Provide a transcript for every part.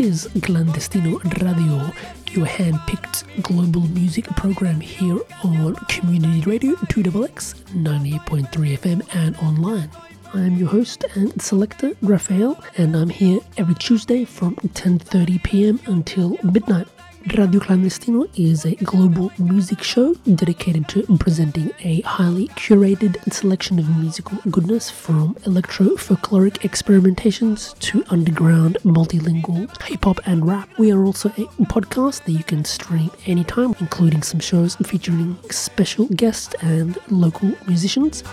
This is Clandestino Radio, your hand-picked global music program here on Community Radio 2XX 98.3 FM and online. I'm your host and selector, Raphael, and I'm here every Tuesday from 10:30 p.m. until midnight. Radio Clandestino is a global music show dedicated to presenting a highly curated selection of musical goodness from electro folkloric experimentations to underground multilingual hip hop and rap. We are also a podcast that you can stream anytime, including some shows featuring special guests and local musicians.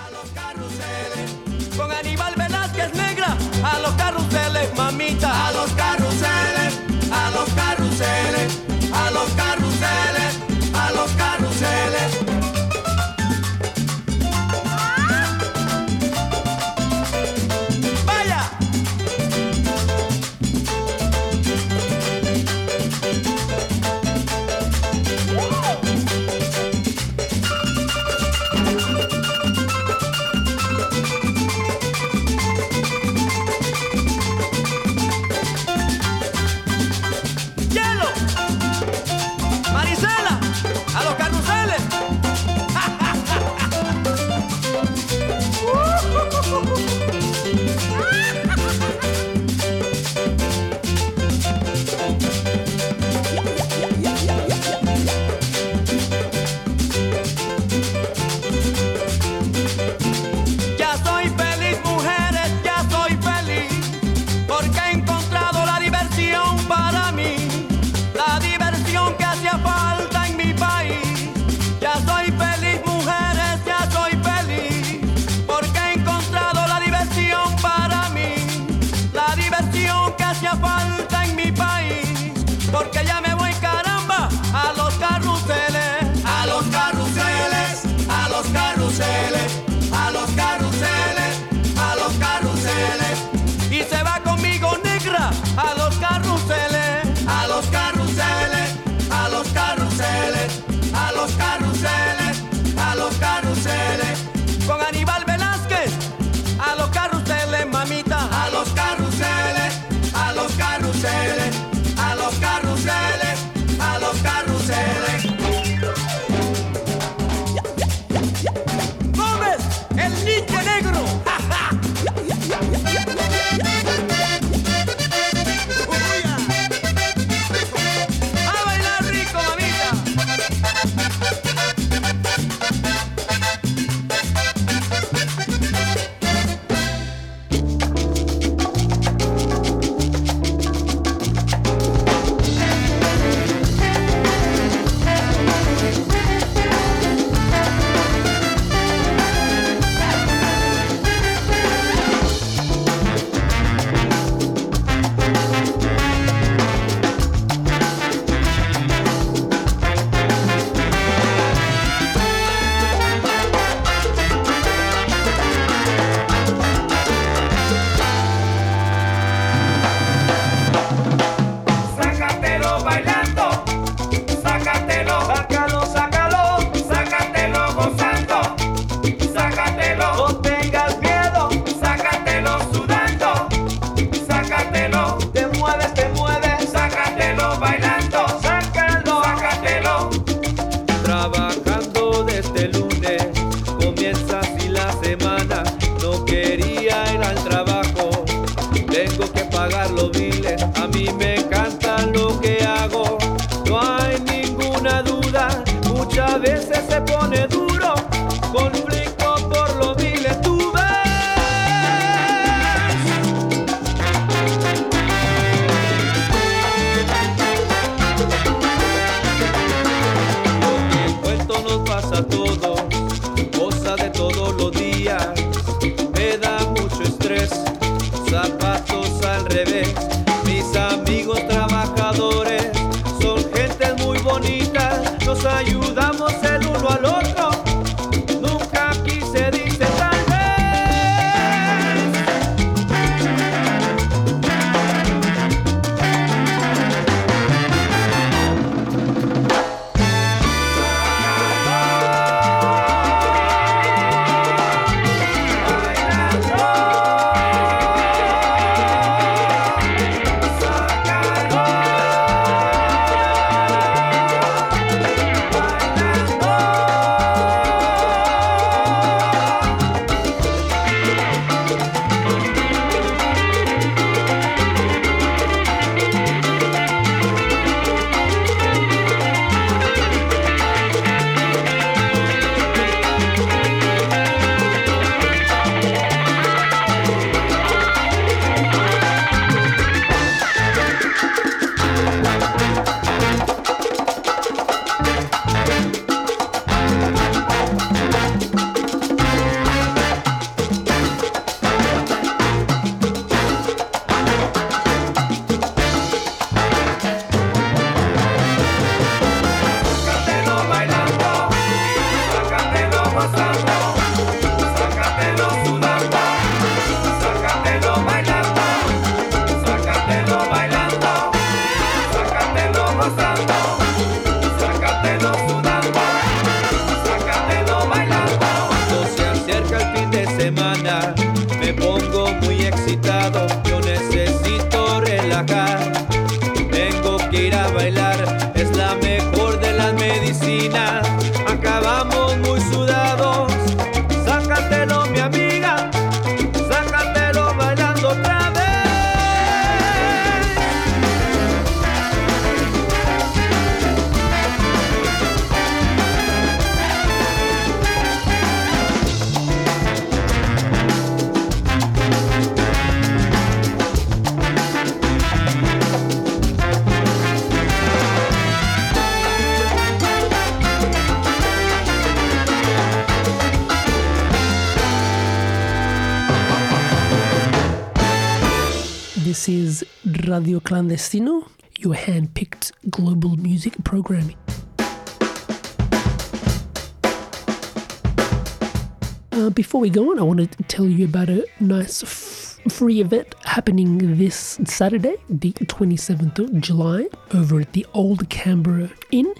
Tell you about a nice f- free event happening this Saturday, the 27th of July, over at the Old Canberra Inn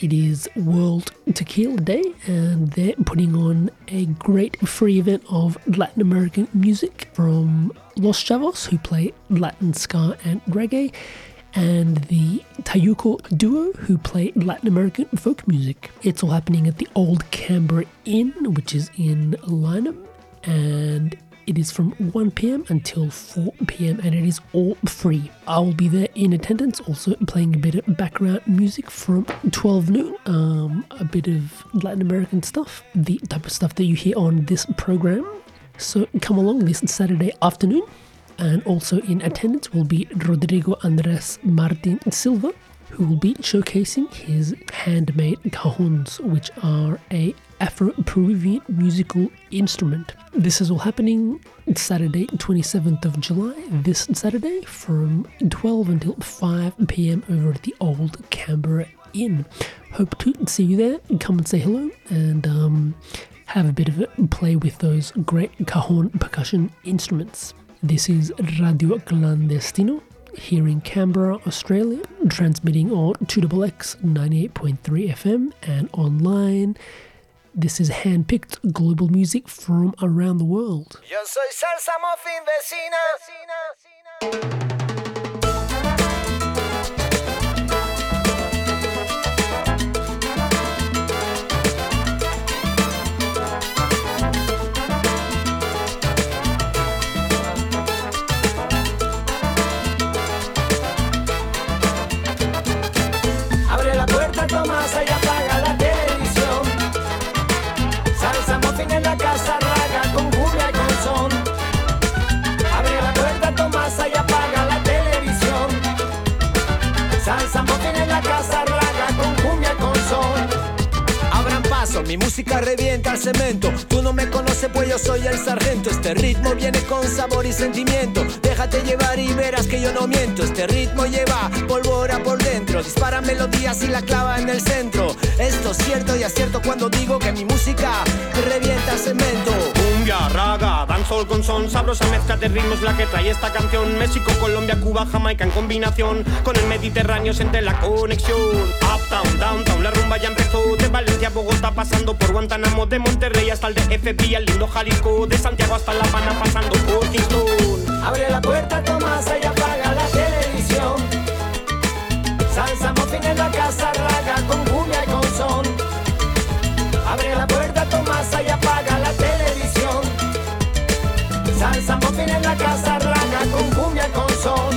it is World Tequila Day, and they're putting on a great free event of Latin American music from Los Chavos, who play Latin ska and reggae, and the Tayuco duo, who play Latin American folk music. It's all happening at the Old Canberra Inn, which is in Lyneham, and it is from 1 pm until 4 pm and it is all free. I will be there in attendance, also playing a bit of background music from 12 noon, um, a bit of Latin American stuff, the type of stuff that you hear on this program. So come along this Saturday afternoon. And also in attendance will be Rodrigo Andres Martin Silva, who will be showcasing his handmade cajons, which are a Afro-Peruvian musical instrument. This is all happening Saturday, 27th of July, this Saturday from 12 until 5 p.m. over at the Old Canberra Inn. Hope to see you there. Come and say hello and um, have a bit of a play with those great cajon percussion instruments. This is Radio Clandestino here in Canberra, Australia, transmitting on 2XX 98.3 FM and online. This is handpicked global music from around the world. Mi música revienta el cemento. Tú no me conoces, pues yo soy el sargento. Este ritmo viene con sabor y sentimiento. Déjate llevar y verás que yo no miento. Este ritmo lleva pólvora por dentro. Dispara melodías y la clava en el centro. Esto es cierto y acierto cuando digo que mi música revienta el cemento. Cumbia, raga, dancehall con son, sabrosa mezcla de ritmos la que trae esta canción. México, Colombia, Cuba, Jamaica en combinación con el Mediterráneo siente la conexión. Uptown, downtown, la rumba ya empezó de Valencia, Bogotá pasando por Guantánamo, de Monterrey hasta el DFB, el lindo Jalisco, de Santiago hasta La Habana pasando por Kingston. Abre la puerta, Tomasa y apaga la televisión. Salsa en la casa, la casa, raga con cumbia con son.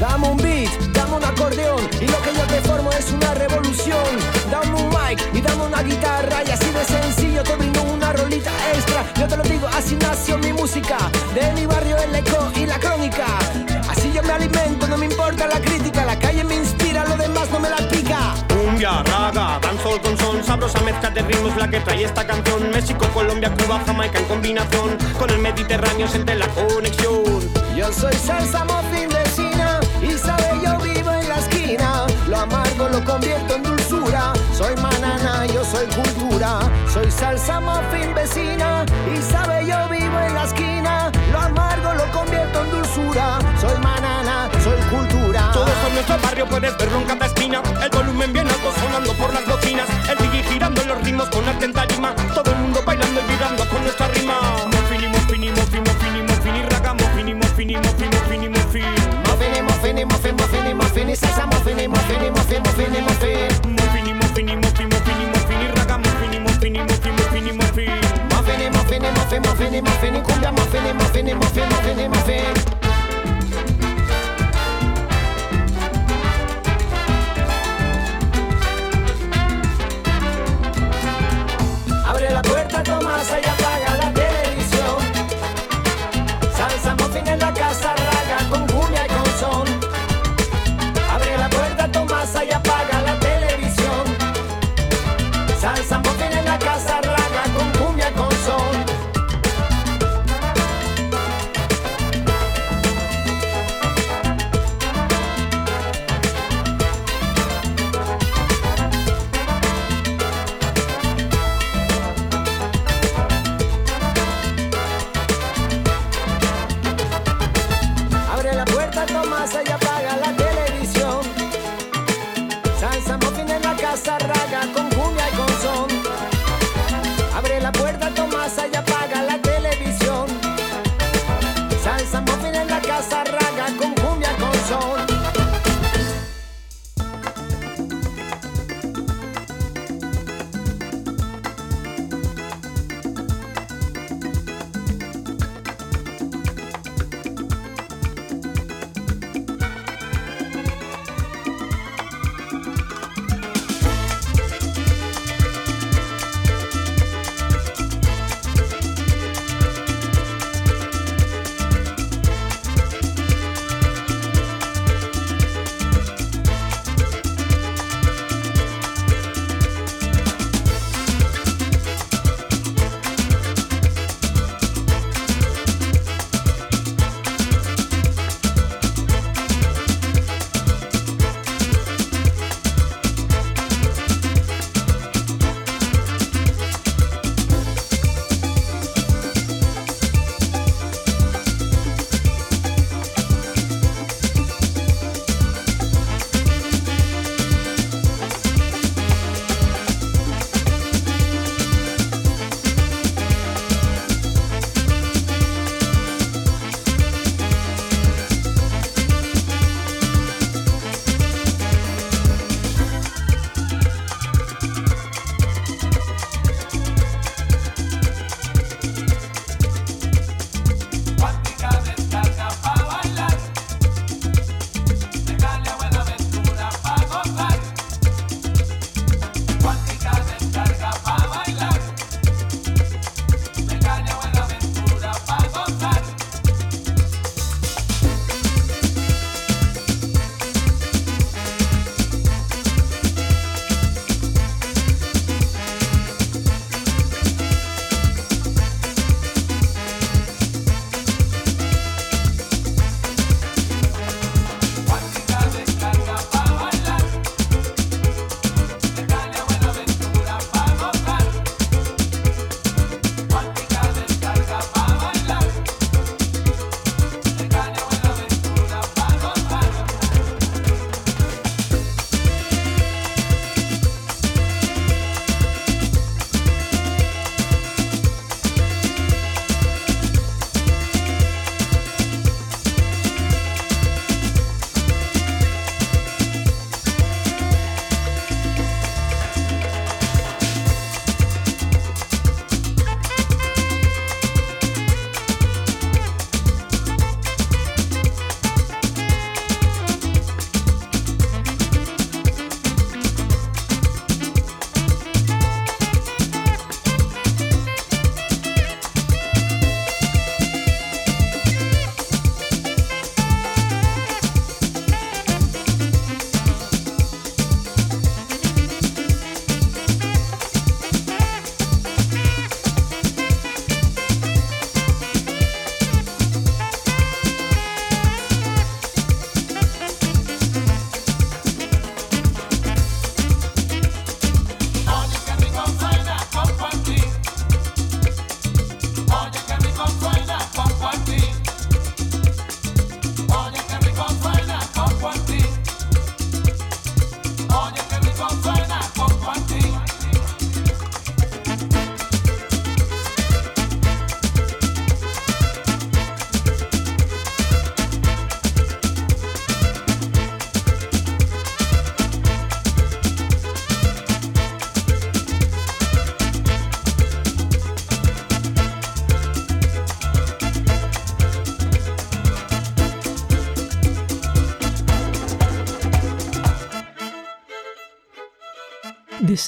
Dame un beat, dame un acordeón y lo que yo te formo es una revolución. Dame un mic y dame una guitarra y así de sencillo te brindo una rolita extra. Yo te lo digo, así nació mi música, de mi barrio el eco y la crónica. Así yo me alimento, no me importa la crítica, la calle me inspira, lo demás no me la pica. Cumbia, raga, dancehall con son, sabrosa mezcla de ritmos la que trae esta canción. México, Colombia, Cuba, Jamaica en combinación con el Mediterráneo siente la conexión. Yo soy salsa vecina y sabe yo vivo en la esquina. Lo amargo lo convierto en dulzura. Soy manana, yo soy cultura. Soy salsa muffin vecina y sabe yo vivo en la esquina. Lo amargo lo convierto en dulzura nuestro barrio puedes verlo en cada esquina. El volumen bien alto sonando por las bocinas. El digi girando los ritmos con atenta rima. Todo el mundo bailando y vibrando con nuestra rima. Cumbia.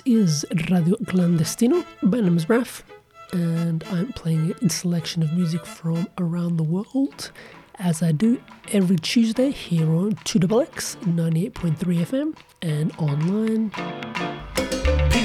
This is Radio Clandestino. My name is Raf, and I'm playing a selection of music from around the world, as I do every Tuesday here on 2XX 98.3 FM and online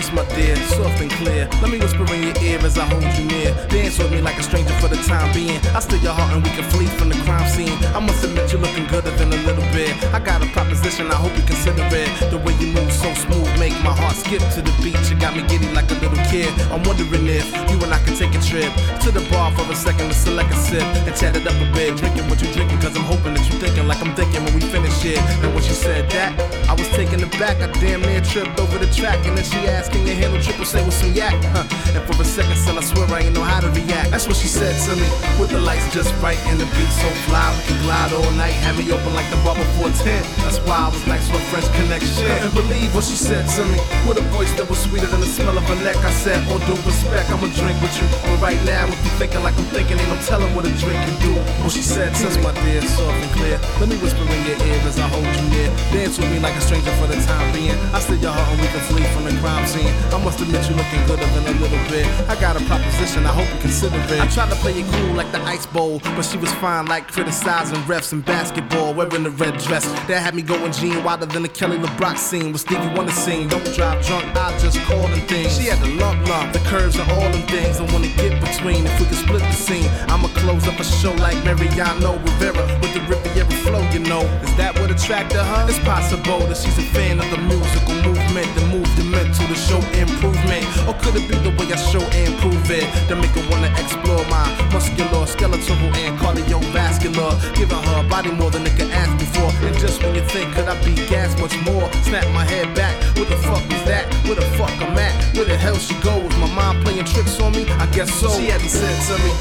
peace, my dear, soft and clear. Let me whisper in your ear as I hold you near. Dance with me like a stranger for the time being. I steal your heart and we can flee from the crime scene. I must admit you're looking gooder than a little bit. I got a proposition, I hope you consider it. The way you move so smooth, make my heart skip to the beat. You got me giddy like a little kid. I'm wondering if you and I can take a trip to the bar for a second to select a sip and chat it up a bit. Drinking what you drinking, cause I'm hoping that you're thinking like I'm thinking when we finish it. And when she said that, I was taken aback. I damn near tripped over the track. And then she asked, Can you handle triple say with some yak? Huh. And for a second, son, I swear I ain't know how to react. That's what she said to me. With the lights just right and the beat so fly, we can glide all night. Have me open like the bubble 410. That's why I was like so French connection. And believe what she said to me. With a voice that was sweeter than the smell of a neck. I said, all due respect, I'ma drink with you. But right now, if you thinking like I'm thinking, ain't no telling what a drink can do. What she said to me, my dear, soft and clear. Let me whisper in your ear as I hold you near. Dance with me like a stranger for the time being. I steal your heart and we can flee from the crime I must admit you're looking gooder than a little bit. I got a proposition, I hope you consider it. I tried to play it cool like the ice bowl, but she was fine like criticizing refs in basketball, wearing a red dress. That had me going Gene wilder than the Kelly LeBrock scene. Was Stevie Wonder scene? Don't drive drunk, I just call them things. She had the lump lump, the curves and all them things. I wanna get between if we could split the scene. I'ma close up a show like Mariano Rivera with the Riviera flow, you know. Is that what attracted her? It's possible that she's a fan of the musical movement, the movement to the show improvement. Or could it be the way I show and prove it? To make her wanna explore my muscular, skeletal, and cardiovascular. Giving her a body more than it can ask before. And just when you think, could I be gas much more? Snap my head back. What the fuck was that? Where the fuck I'm at? Where the hell she go? Was my mind playing tricks on me? I guess so. She hadn't said to me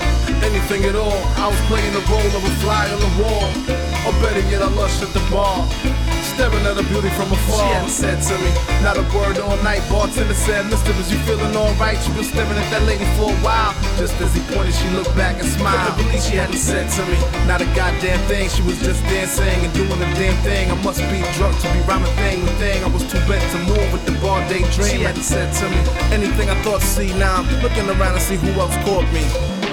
anything at all. I was playing the role of a fly on the wall. Or better yet, I lush at the bar. Staring at a beauty from afar. She hadn't said to me, not a word all night. Bartender said, Mister, was you feeling alright? You been staring at that lady for a while. Just as he pointed, she looked back and smiled. Couldn't believe she hadn't said to me, not a goddamn thing. She was just dancing and doing the damn thing. I must be drunk to be rhyming thing with thing. I was too bent to move with the bar daydream. She hadn't said to me anything I thought to see. Now I'm looking around to see who else caught me.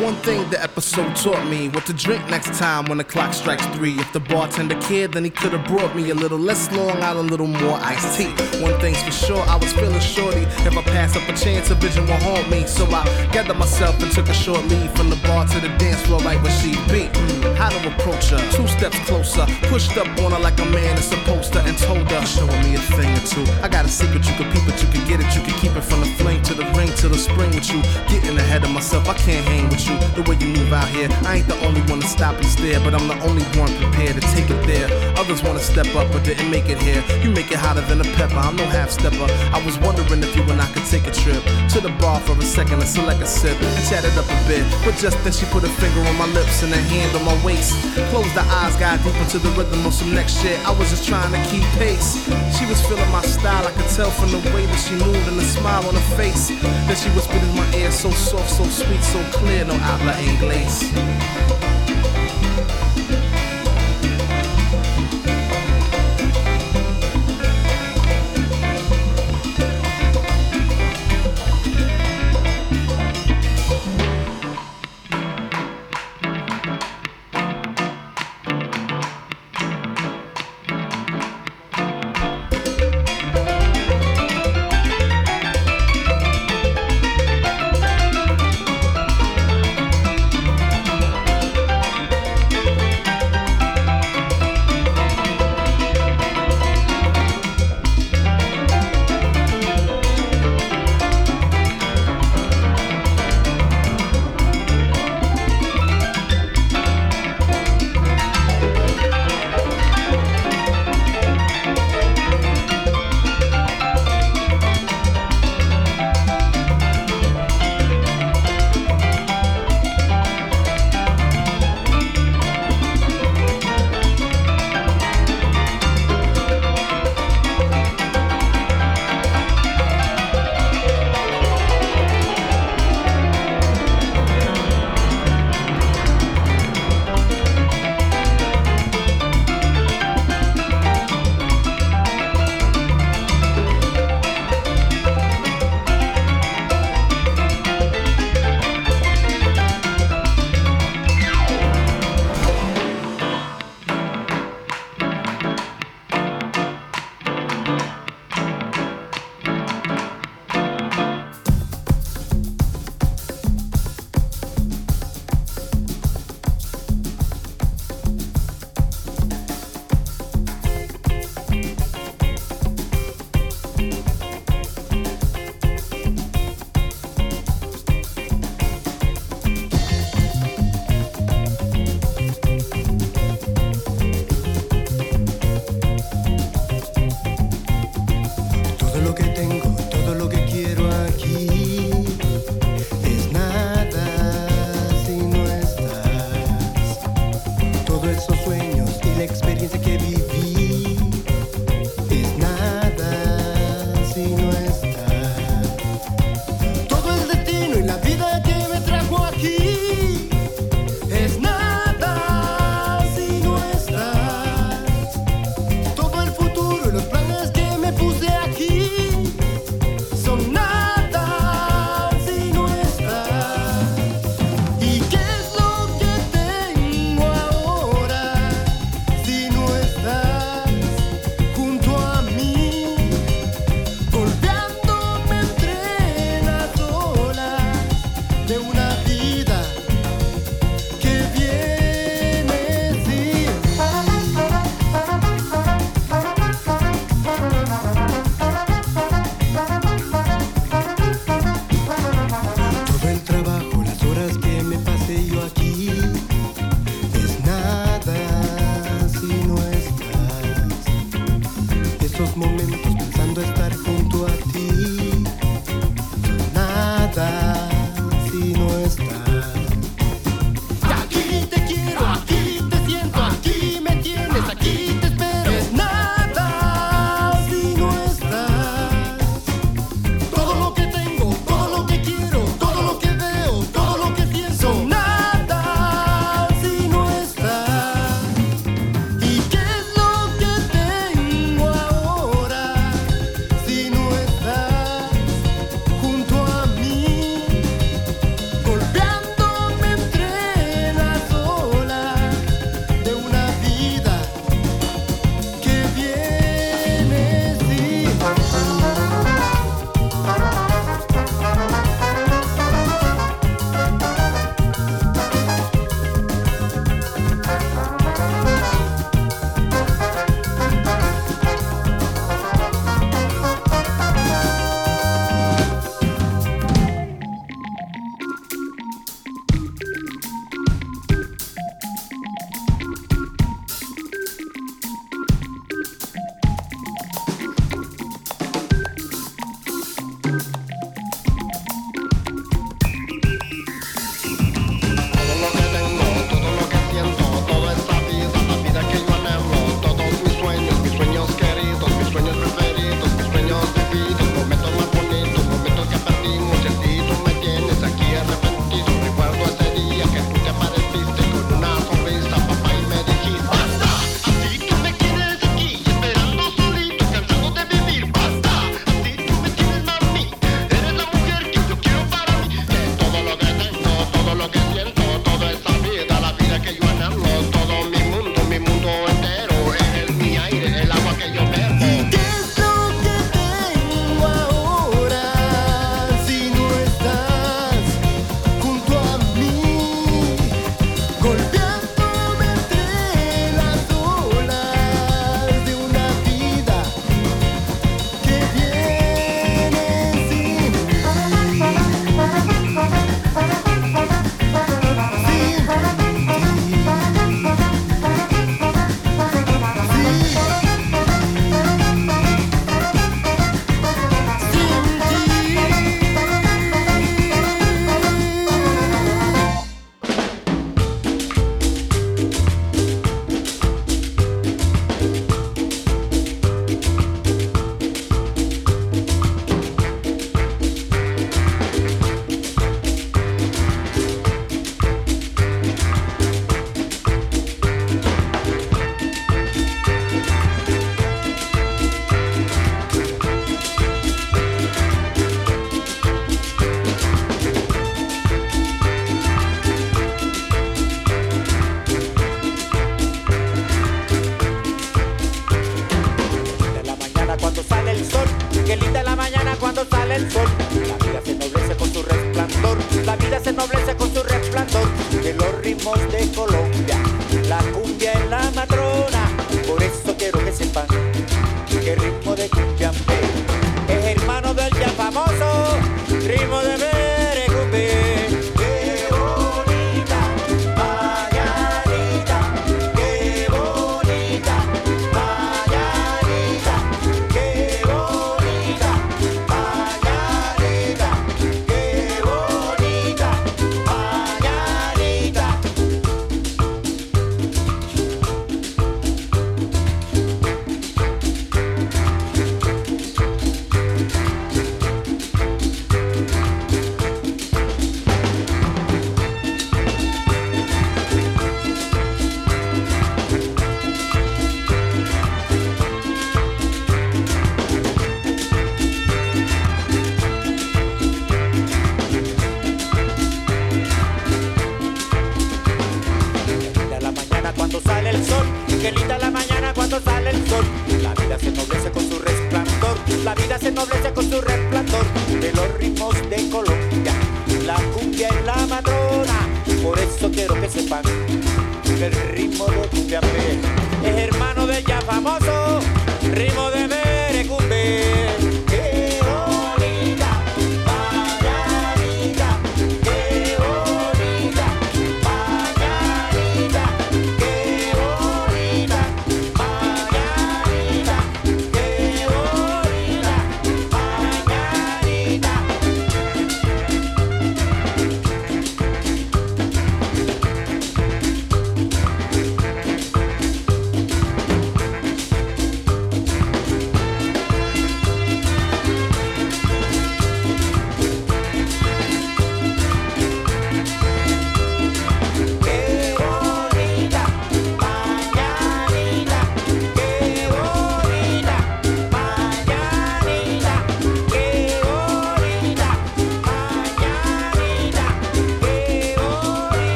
One thing the episode taught me what to drink next time when the clock strikes three. If the bartender cared, then he could have brought me a little less long out, a little more iced tea. One thing's for sure, I was feeling shorty. If I pass up a chance, a vision will haunt me. So I gathered myself and took a short leave from the bar to the dance floor right where she be. Mm, how to approach her? Two steps closer, pushed up on her like a man is supposed to, and told her, showing me a thing or two. I got a secret, you can peep it, you can get it, you can keep it from the flame to the ring to the spring with you. Getting ahead of myself, I can't hang with you. The way you move out here, I ain't the only one to stop and stare, but I'm the only one prepared to take it there. Others wanna step up, but didn't make it here. You make it hotter than a pepper, I'm no half stepper. I was wondering if you and I could take a trip to the bar for a second and select a sip and chat it up a bit. But just then she put a finger on my lips and a hand on my waist. Closed the eyes, got deep into the rhythm of some next shit. I was just trying to keep pace. She was feeling my style, I could tell from the way that she moved and the smile on her face. Then she whispered in my ear, so soft, so sweet, so clear, no habla inglés.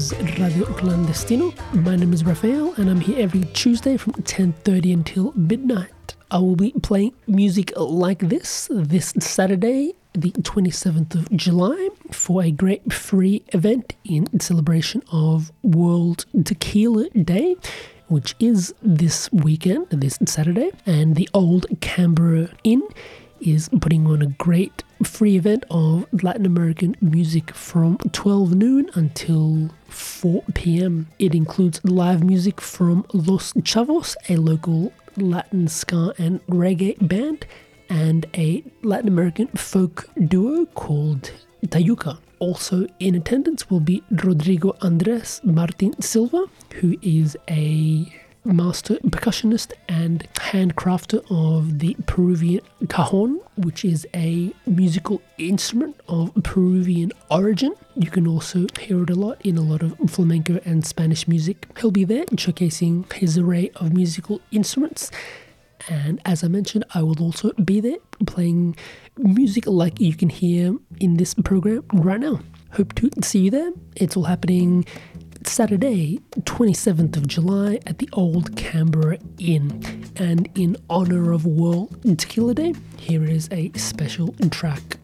Is Radio Clandestino. My name is Rafael, and I'm here every Tuesday from 10:30 until midnight. I will be playing music like this this Saturday, the 27th of July, for a great free event in celebration of World Tequila Day. Which is this weekend, this Saturday, and the old Canberra Inn is putting on a great free event of Latin American music from 12 noon until 4 p.m. It includes live music from Los Chavos, a local Latin ska and reggae band, and a Latin American folk duo called Tayuca. Also in attendance will be Rodrigo Andres Martin Silva, who is a master percussionist and handcrafter of the Peruvian cajon, which is a musical instrument of Peruvian origin. You can also hear it a lot in a lot of flamenco and Spanish music. He'll be there showcasing his array of musical instruments. And as I mentioned, I will also be there playing music like you can hear in this program right now. Hope to see you there. It's all happening Saturday, 27th of July at the Old Canberra Inn. And in honor of World Tequila Day, here is a special track.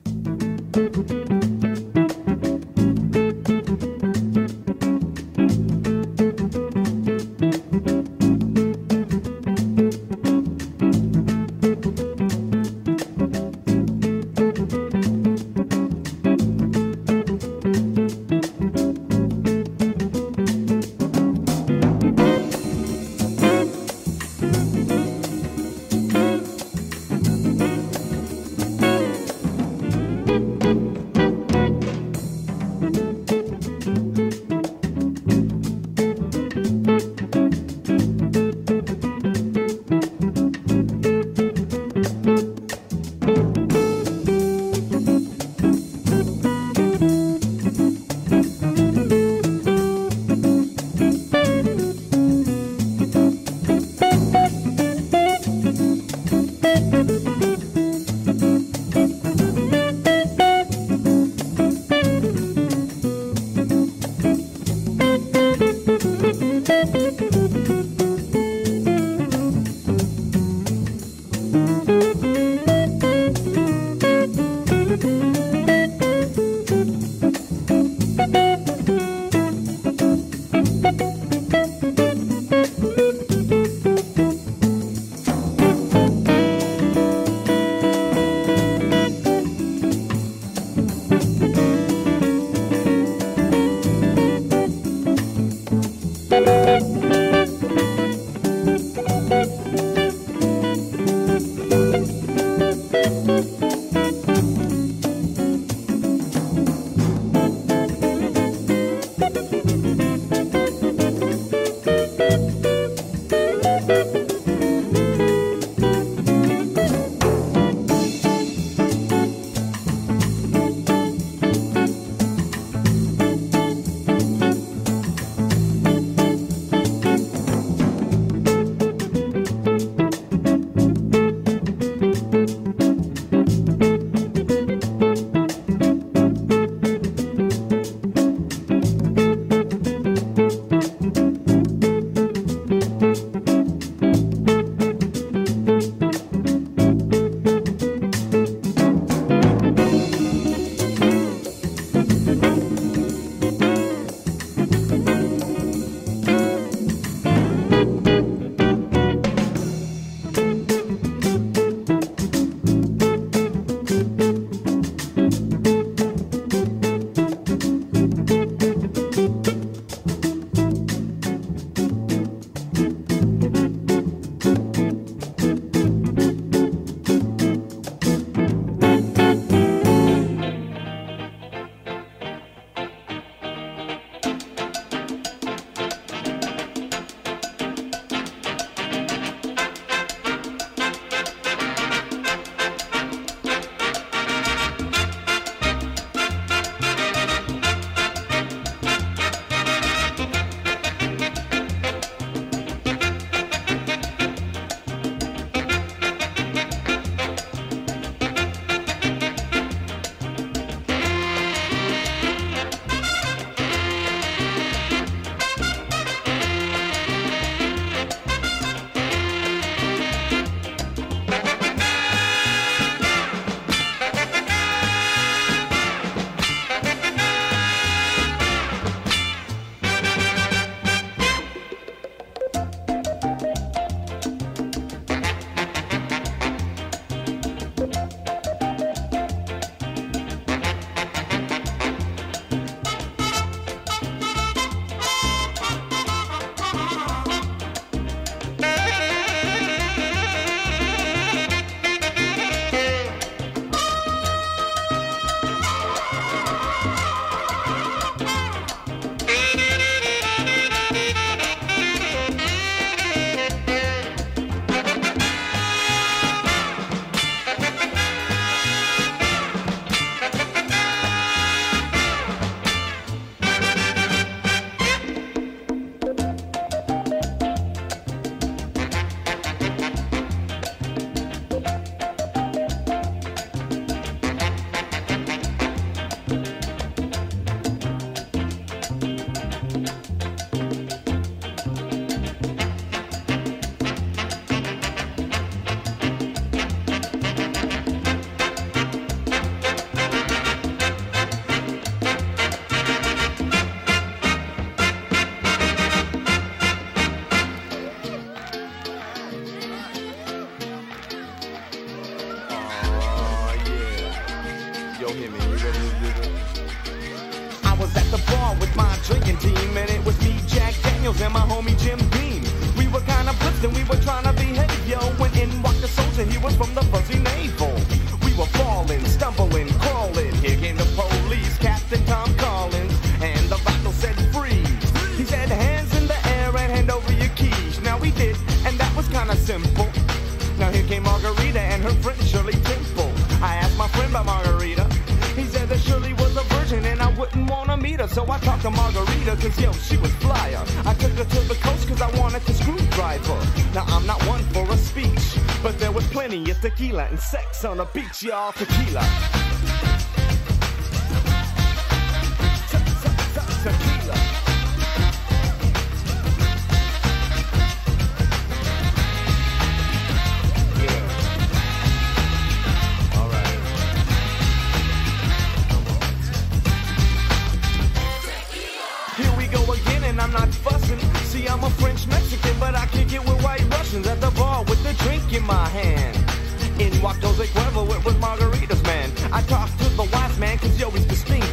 Tequila and sex on a beach, y'all. Tequila.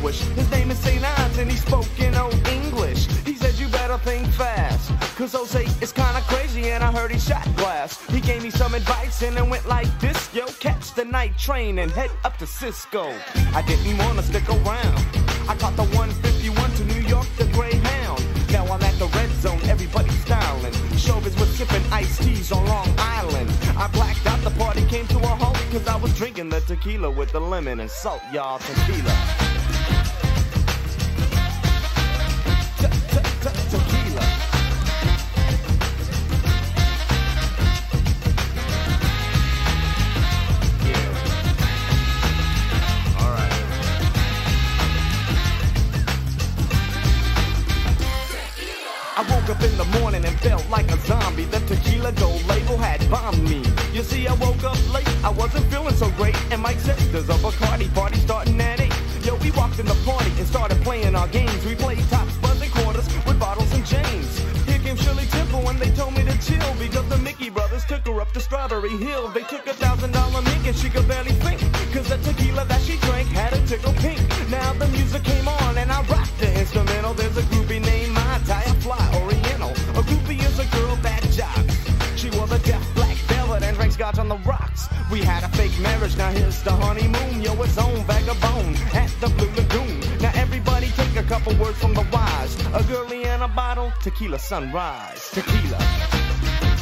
His name is St. Ives, and he spoke in old English. He said, You better think fast. Cause Jose is kinda crazy, and I heard he shot glass. He gave me some advice, and it went like this Yo, catch the night train and head up to Cisco. I didn't wanna stick around. I caught the 151 to New York, the Greyhound. Now I'm at the red zone, everybody's styling. Showbiz was sipping iced teas on Long Island. I blacked out, the party came to a halt because I was drinking the tequila with the lemon and salt, y'all. Tequila. Tequila. In the morning and felt like a zombie. The tequila gold label had bombed me. You see, I woke up late, I wasn't feeling so great. And Mike said, There's a Bacardi party starting at 8. Yo, we walked in the party and started playing our games. We played with chains. Here came Shirley Temple when they told me to chill because the Mickey brothers took her up to Strawberry Hill. They took a thousand dollar mink and she could barely think. Cause the tequila that she drank had a tickle pink. Now the music came on and I rocked the instrumental. There's a groupie named My Tie, a fly oriental. A groupie is a girl that jogs. She wore the deaf black velvet and drank scotch on the rocks. We had a fake marriage, now here's the honeymoon. Yo, it's on vagabond at the Blue Lagoon. Now everybody take a couple words from the wise. A girlie a bottle, tequila sunrise. Tequila.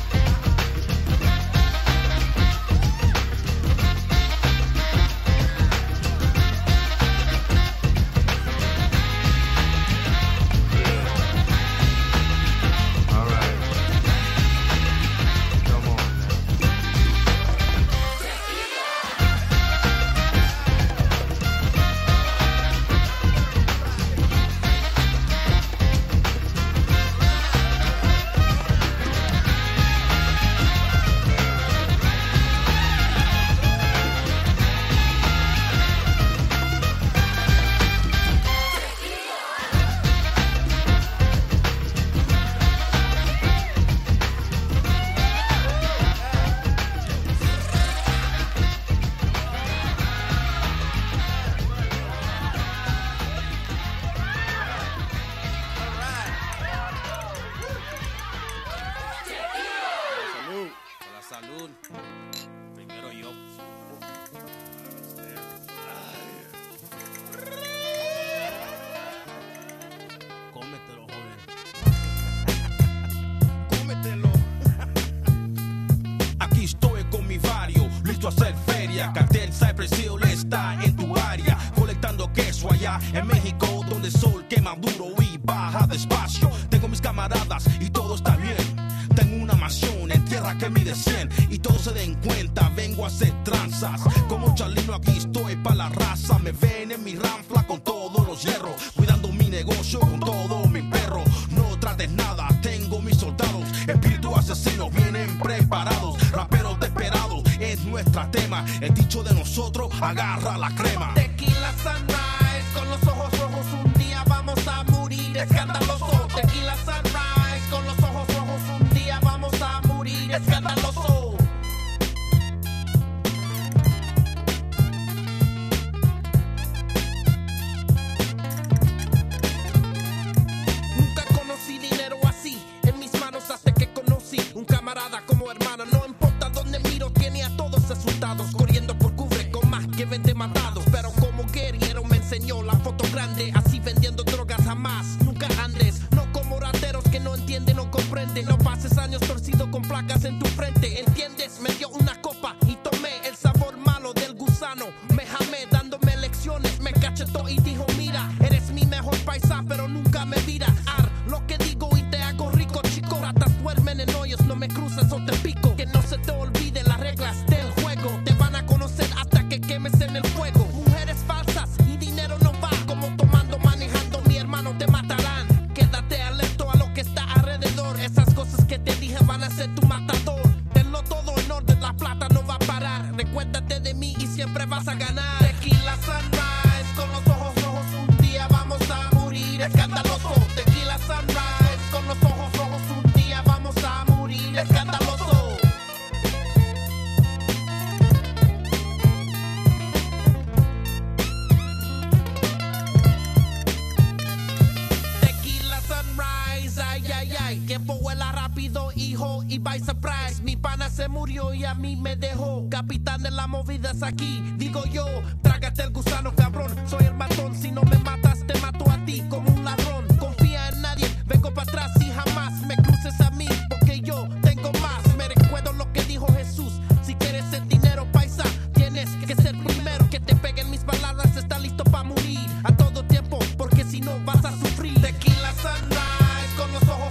a sufrir. Tequila sunrise con los ojos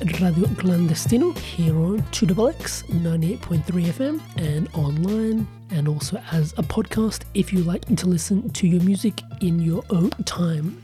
Radio Clandestino here on 2XX 98.3 FM and online, and also as a podcast if you like to listen to your music in your own time.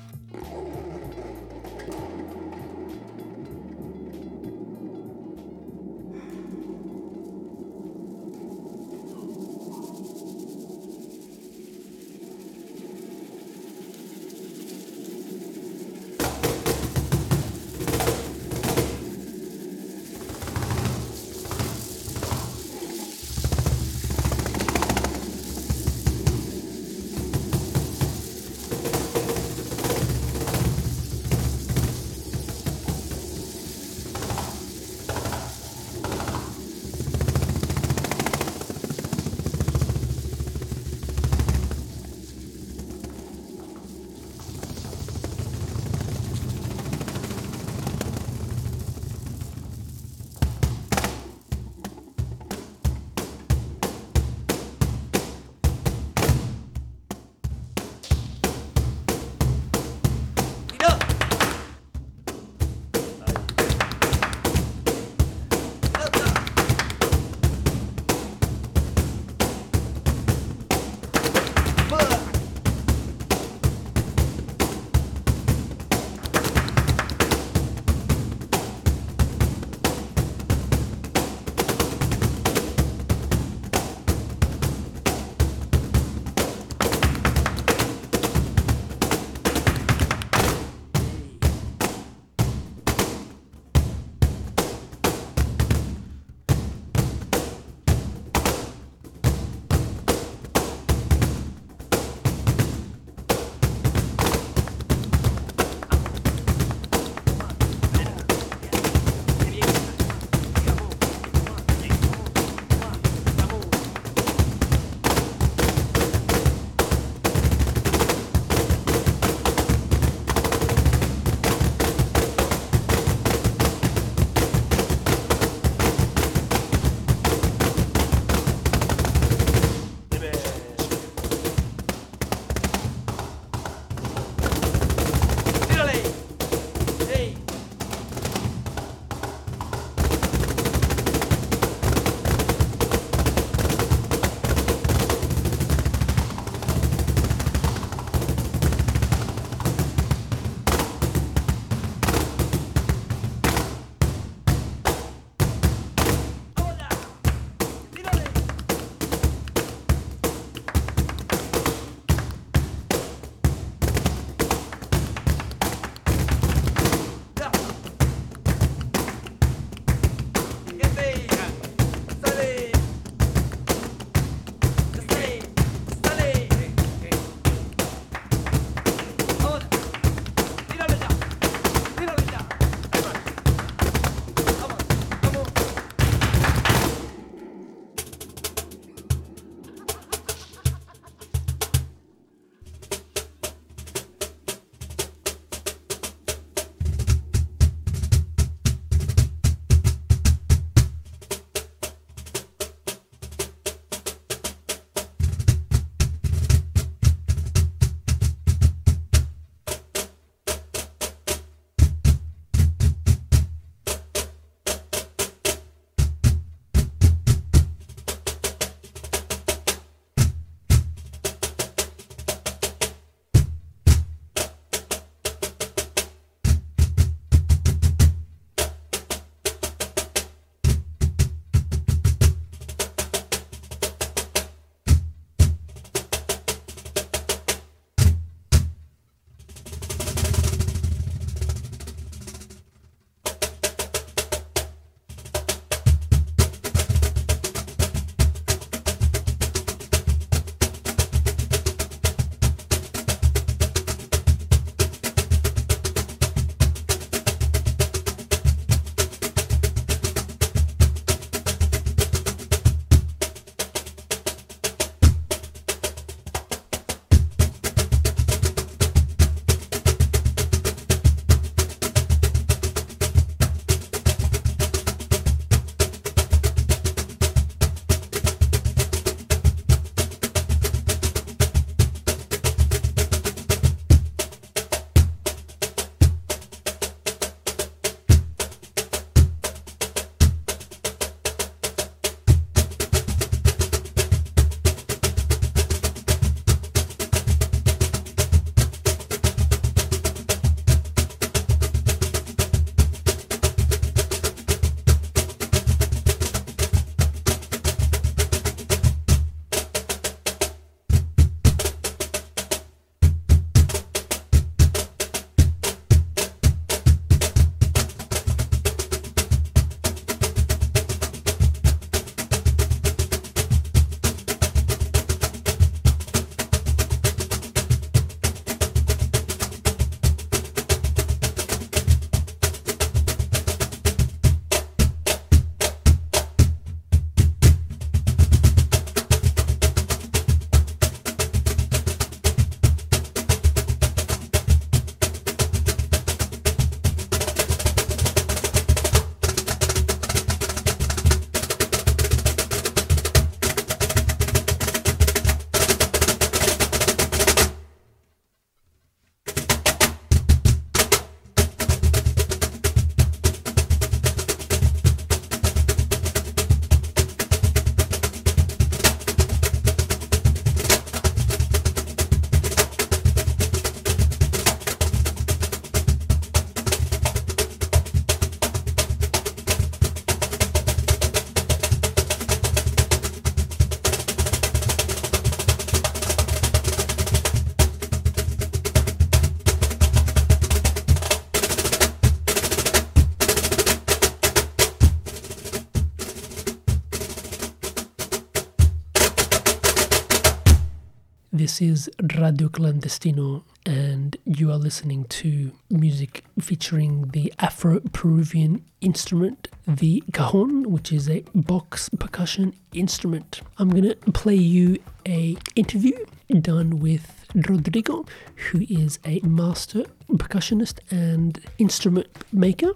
This is Radio Clandestino, and you are listening to music featuring the Afro Peruvian instrument, the cajon, which is a box percussion instrument. I'm gonna play you a interview done with Rodrigo, who is a master percussionist and instrument maker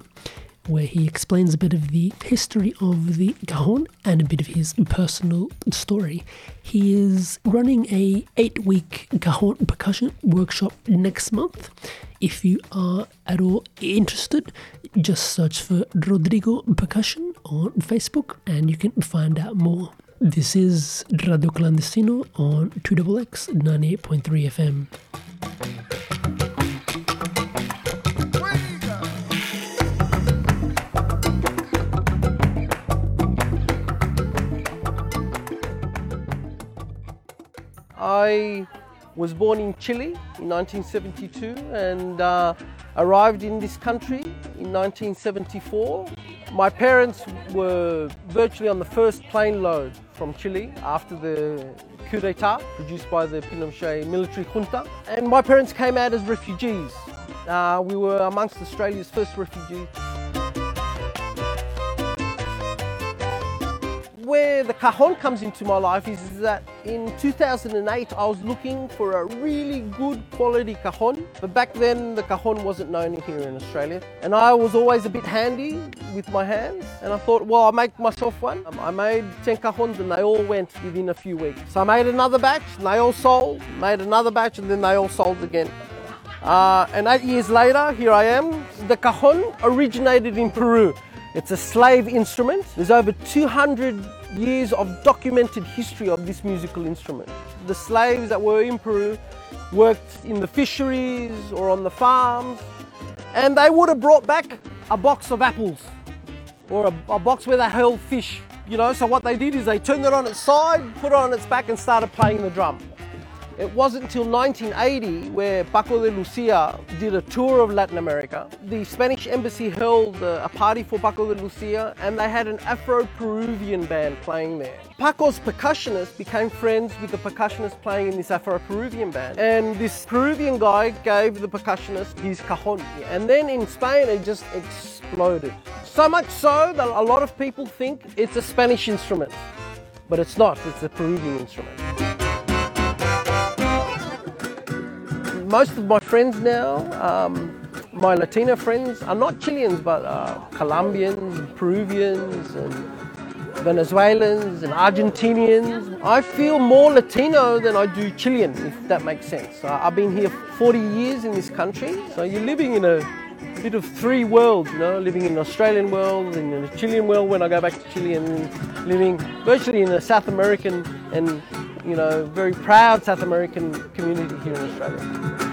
where he explains a bit of the history of the cajon and a bit of his personal story. He is running a eight-week cajon percussion workshop next month. If you are at all interested, just search for Rodrigo Percussion on Facebook and you can find out more. This is Radio Clandestino on 2XX 98.3 FM. I was born in Chile in 1972 and uh, arrived in this country in 1974. My parents were virtually on the first plane load from Chile after the coup d'etat produced by the Pinochet military junta. And my parents came out as refugees. Uh, we were amongst Australia's first refugees. Where the cajon comes into my life is that in 2008 I was looking for a really good quality cajon, but back then the cajon wasn't known here in Australia. And I was always a bit handy with my hands, and I thought, well, I'll make myself one. Um, I made 10 cajons and they all went within a few weeks. So I made another batch, and they all sold, made another batch, and then they all sold again. Uh, and eight years later, here I am. The cajon originated in Peru. It's a slave instrument. There's over 200 years of documented history of this musical instrument. The slaves that were in Peru worked in the fisheries or on the farms, and they would have brought back a box of apples or a, a box where they held fish. You know, so what they did is they turned it on its side, put it on its back, and started playing the drum. It wasn't until 1980 where Paco de Lucia did a tour of Latin America. The Spanish embassy held uh, a party for Paco de Lucia and they had an Afro-Peruvian band playing there. Paco's percussionist became friends with the percussionist playing in this Afro-Peruvian band. And this Peruvian guy gave the percussionist his cajon. And then in Spain it just exploded. So much so that a lot of people think it's a Spanish instrument. But it's not, it's a Peruvian instrument. Most of my friends now, um, my Latina friends, are not Chileans but uh, Colombians, Peruvians, and Venezuelans and Argentinians. I feel more Latino than I do Chilean, if that makes sense. Uh, I've been here 40 years in this country, so you're living in a bit of three worlds, you know, living in the Australian world and in the Chilean world when I go back to Chile and living virtually in a South American and you know, very proud South American community here in Australia.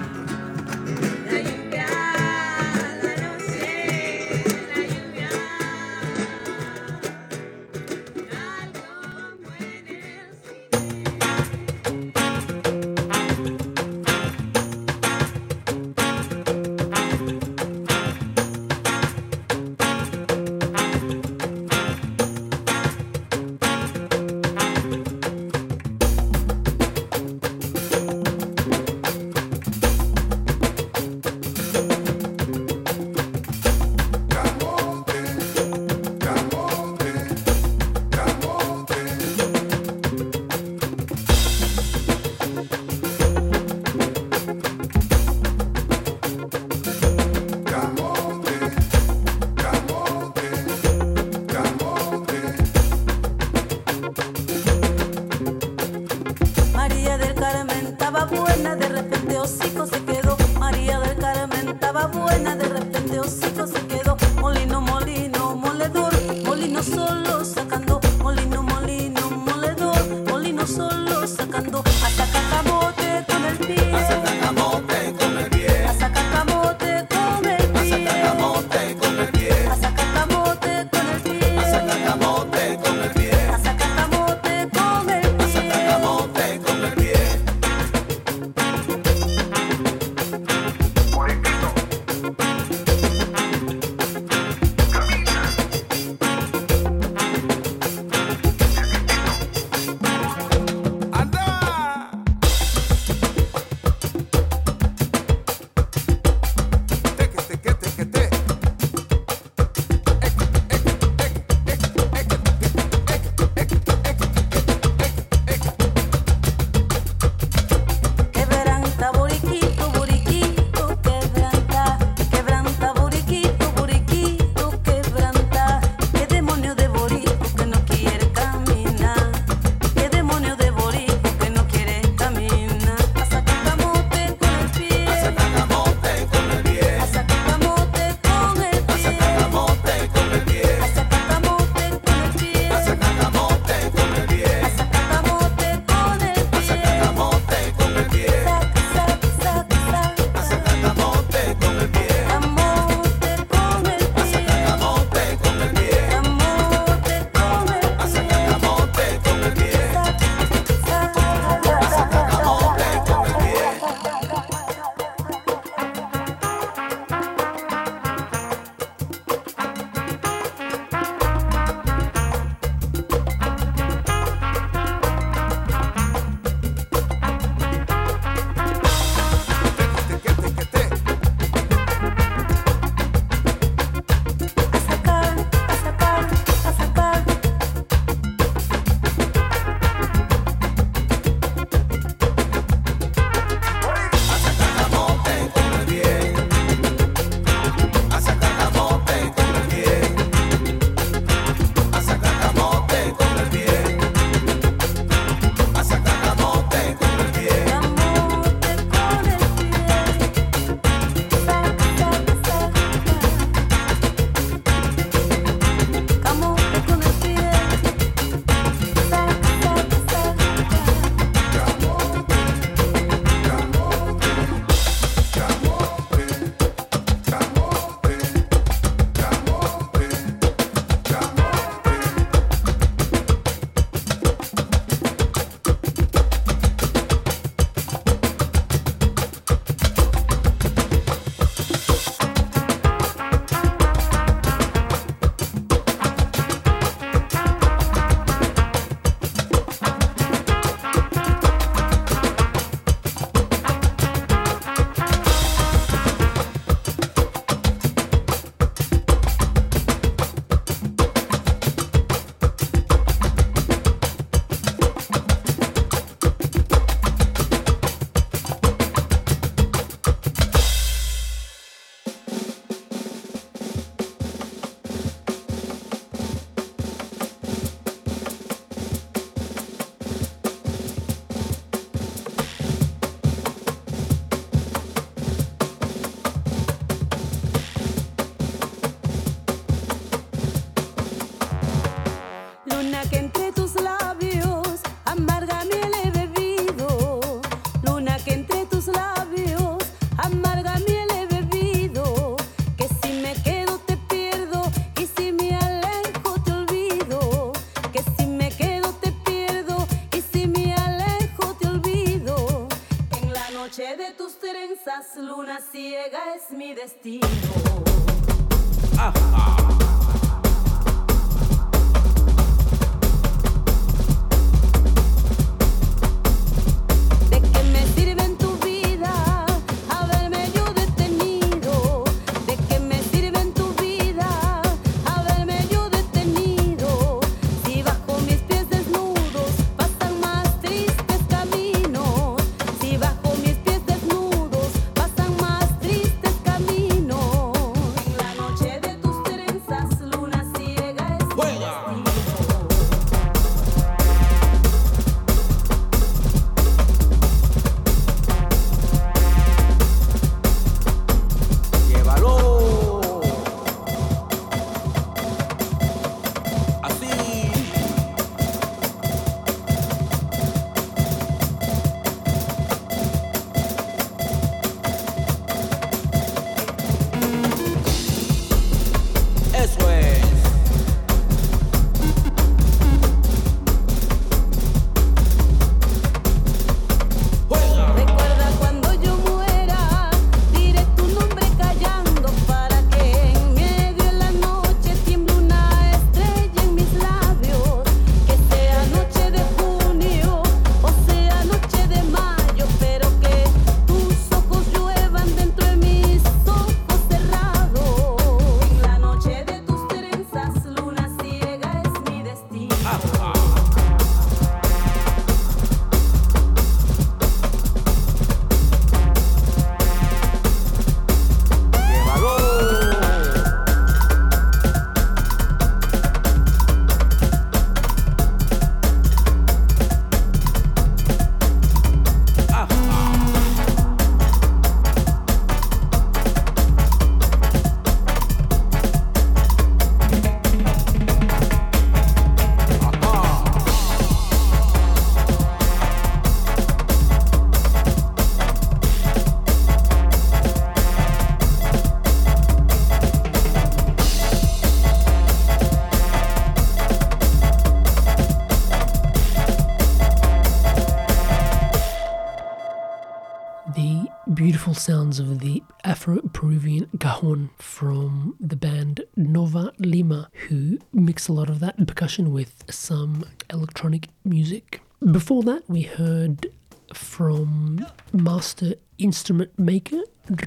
Sounds of the Afro Peruvian cajon from the band Novalima, who mix a lot of that percussion with some electronic music. Before that, we heard from master instrument maker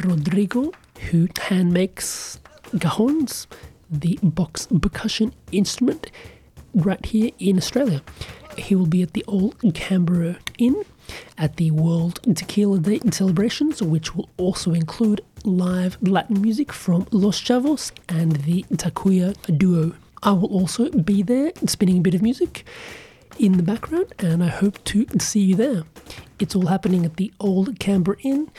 Rodrigo, who hand makes cajons, the box percussion instrument, right here in Australia. He will be at the Old Canberra Inn at the World Tequila Day celebrations, which will also include live Latin music from Los Chavos and the Takuya duo. I will also be there spinning a bit of music in the background, and I hope to see you there. It's all happening at the Old Canberra Inn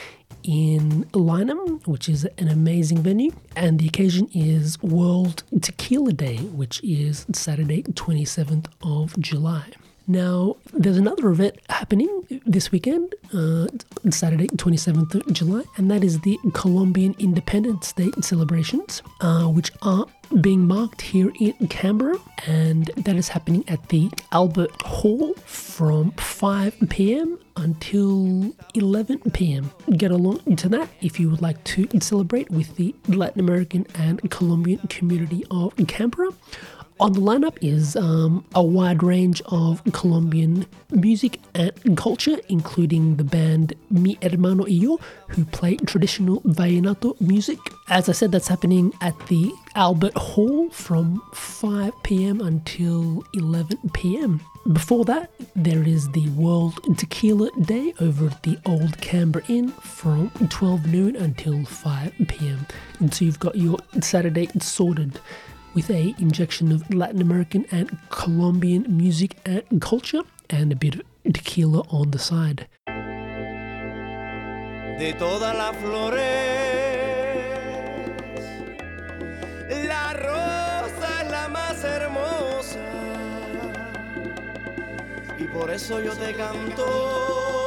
in Lyneham, which is an amazing venue, and the occasion is World Tequila Day, which is Saturday, 27th of July. Now, there's another event happening this weekend, uh, Saturday, 27th of July, and that is the Colombian Independence Day celebrations, uh, which are being marked here in Canberra, and that is happening at the Albert Hall from 5 pm until 11 pm. Get along to that if you would like to celebrate with the Latin American and Colombian community of Canberra. On the lineup is um, a wide range of Colombian music and culture, including the band Mi Hermano y Yo, who play traditional vallenato music. As I said, that's happening at the Albert Hall from 5 pm until 11 pm. Before that, there is the World Tequila Day over at the Old Canberra Inn from 12 noon until 5 pm. And so you've got your Saturday sorted with a injection of Latin American and Colombian music and culture and a bit of tequila on the side. De todas las flores, la rosa es la más hermosa y por eso yo te canto.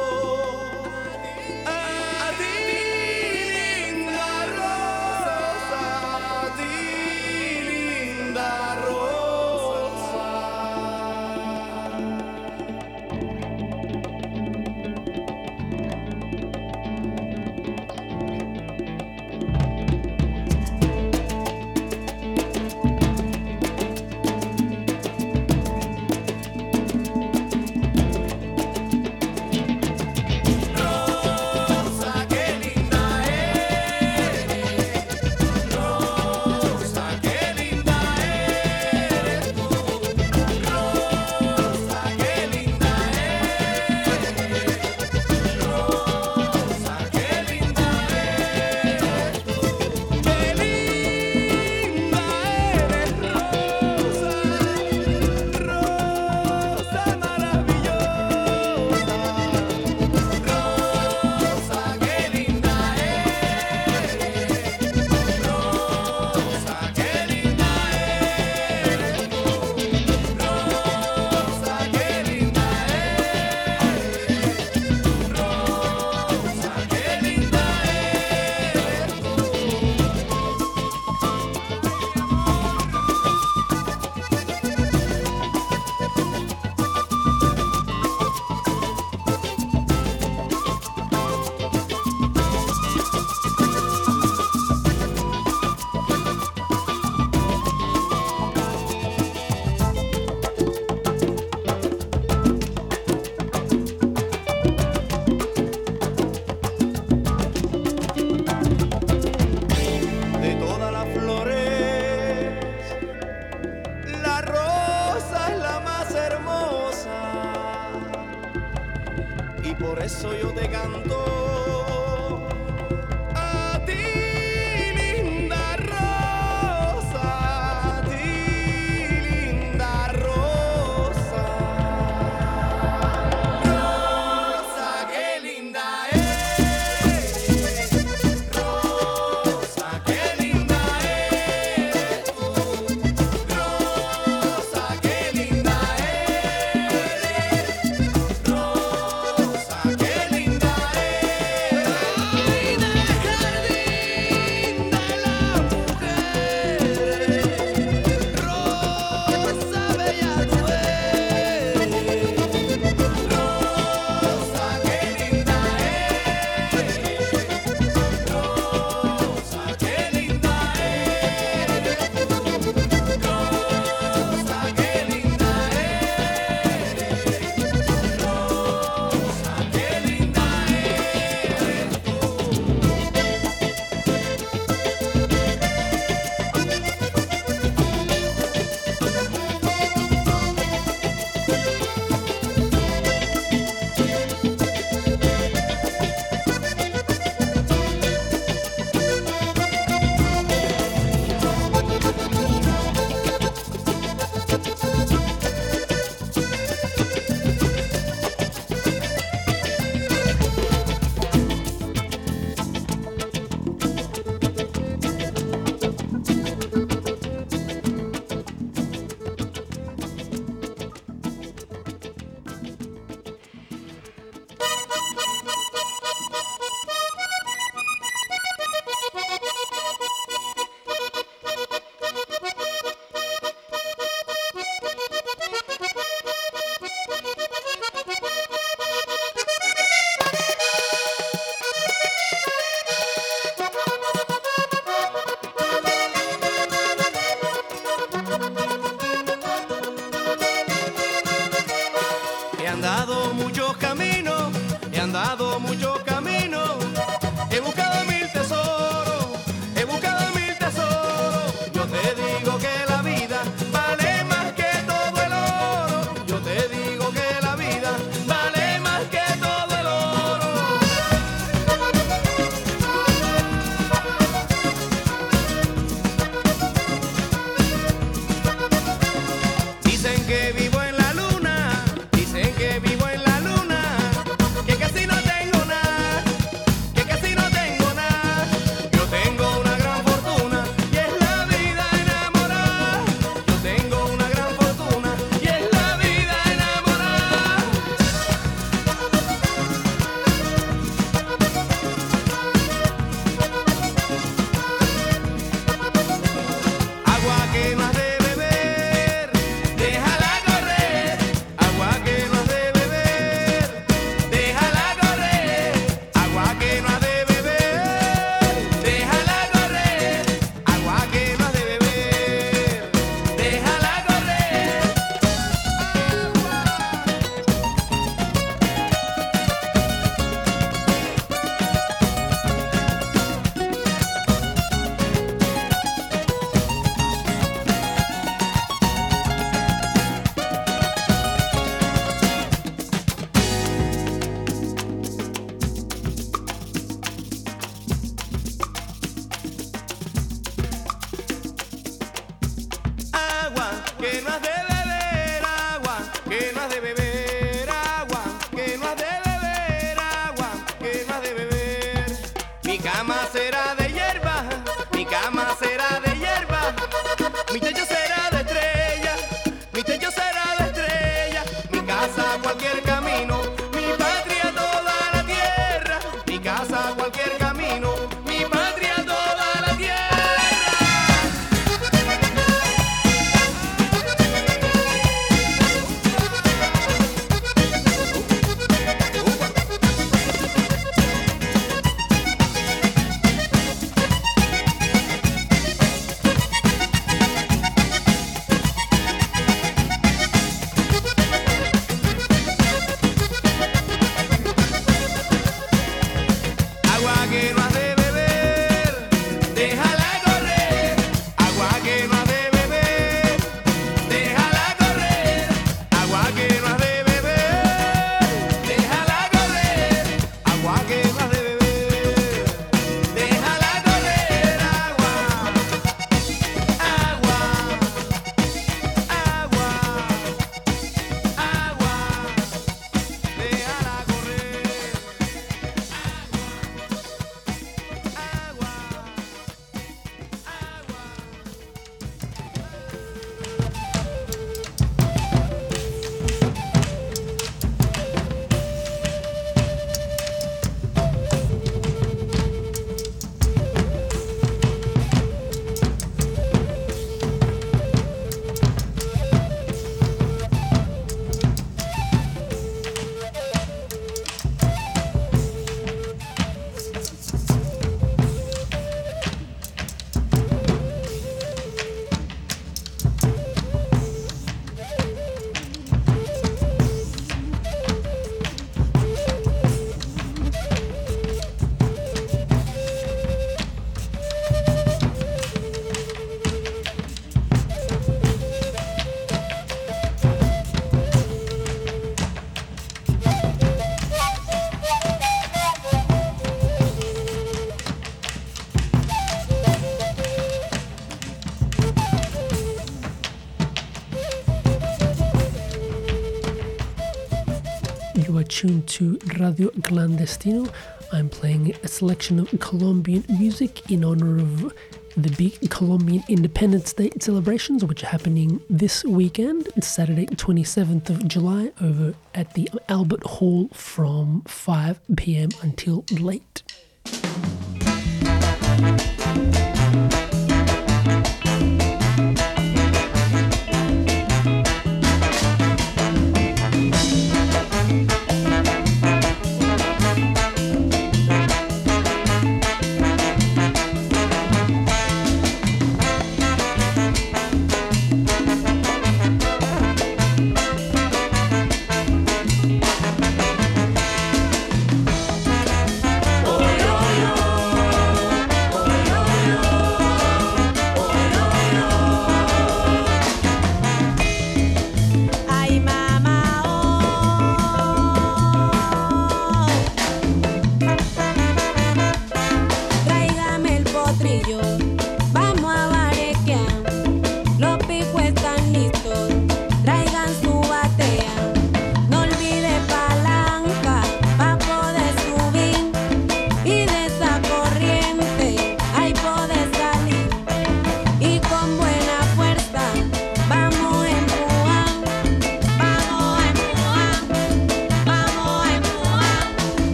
tuned to Radio Clandestino. I'm playing a selection of Colombian music in honor of the big Colombian Independence Day celebrations, which are happening this weekend. Saturday, 27th of July, over at the Albert Hall from 5 pm until late.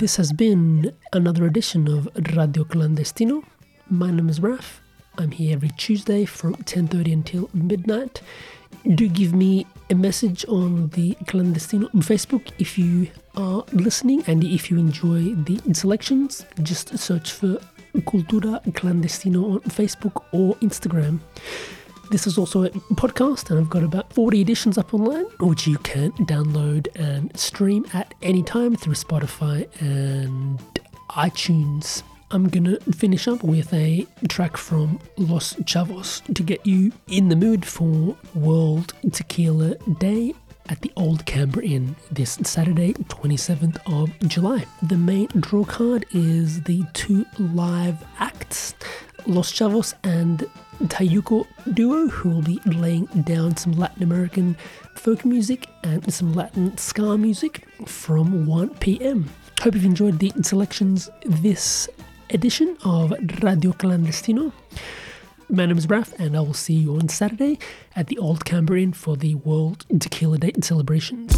This has been another edition of Radio Clandestino. My name is Raf. I'm here every Tuesday from 10:30 until midnight. Do give me a message on the Clandestino Facebook if you are listening and if you enjoy the selections. Just search for Cultura Clandestino on Facebook or Instagram. This is also a podcast, and I've got about 40 editions up online, which you can download and stream at any time through Spotify and iTunes. I'm gonna finish up with a track from Los Chavos to get you in the mood for World Tequila Day at the Old Canberra Inn this Saturday, 27th of July. The main draw card is the two live acts, Los Chavos and Tayuko duo, who will be laying down some Latin American folk music and some Latin ska music from 1 pm. Hope you've enjoyed the selections this edition of Radio Clandestino. My name is Raf, and I will see you on Saturday at the Old Canberra Inn for the World Tequila Day celebrations.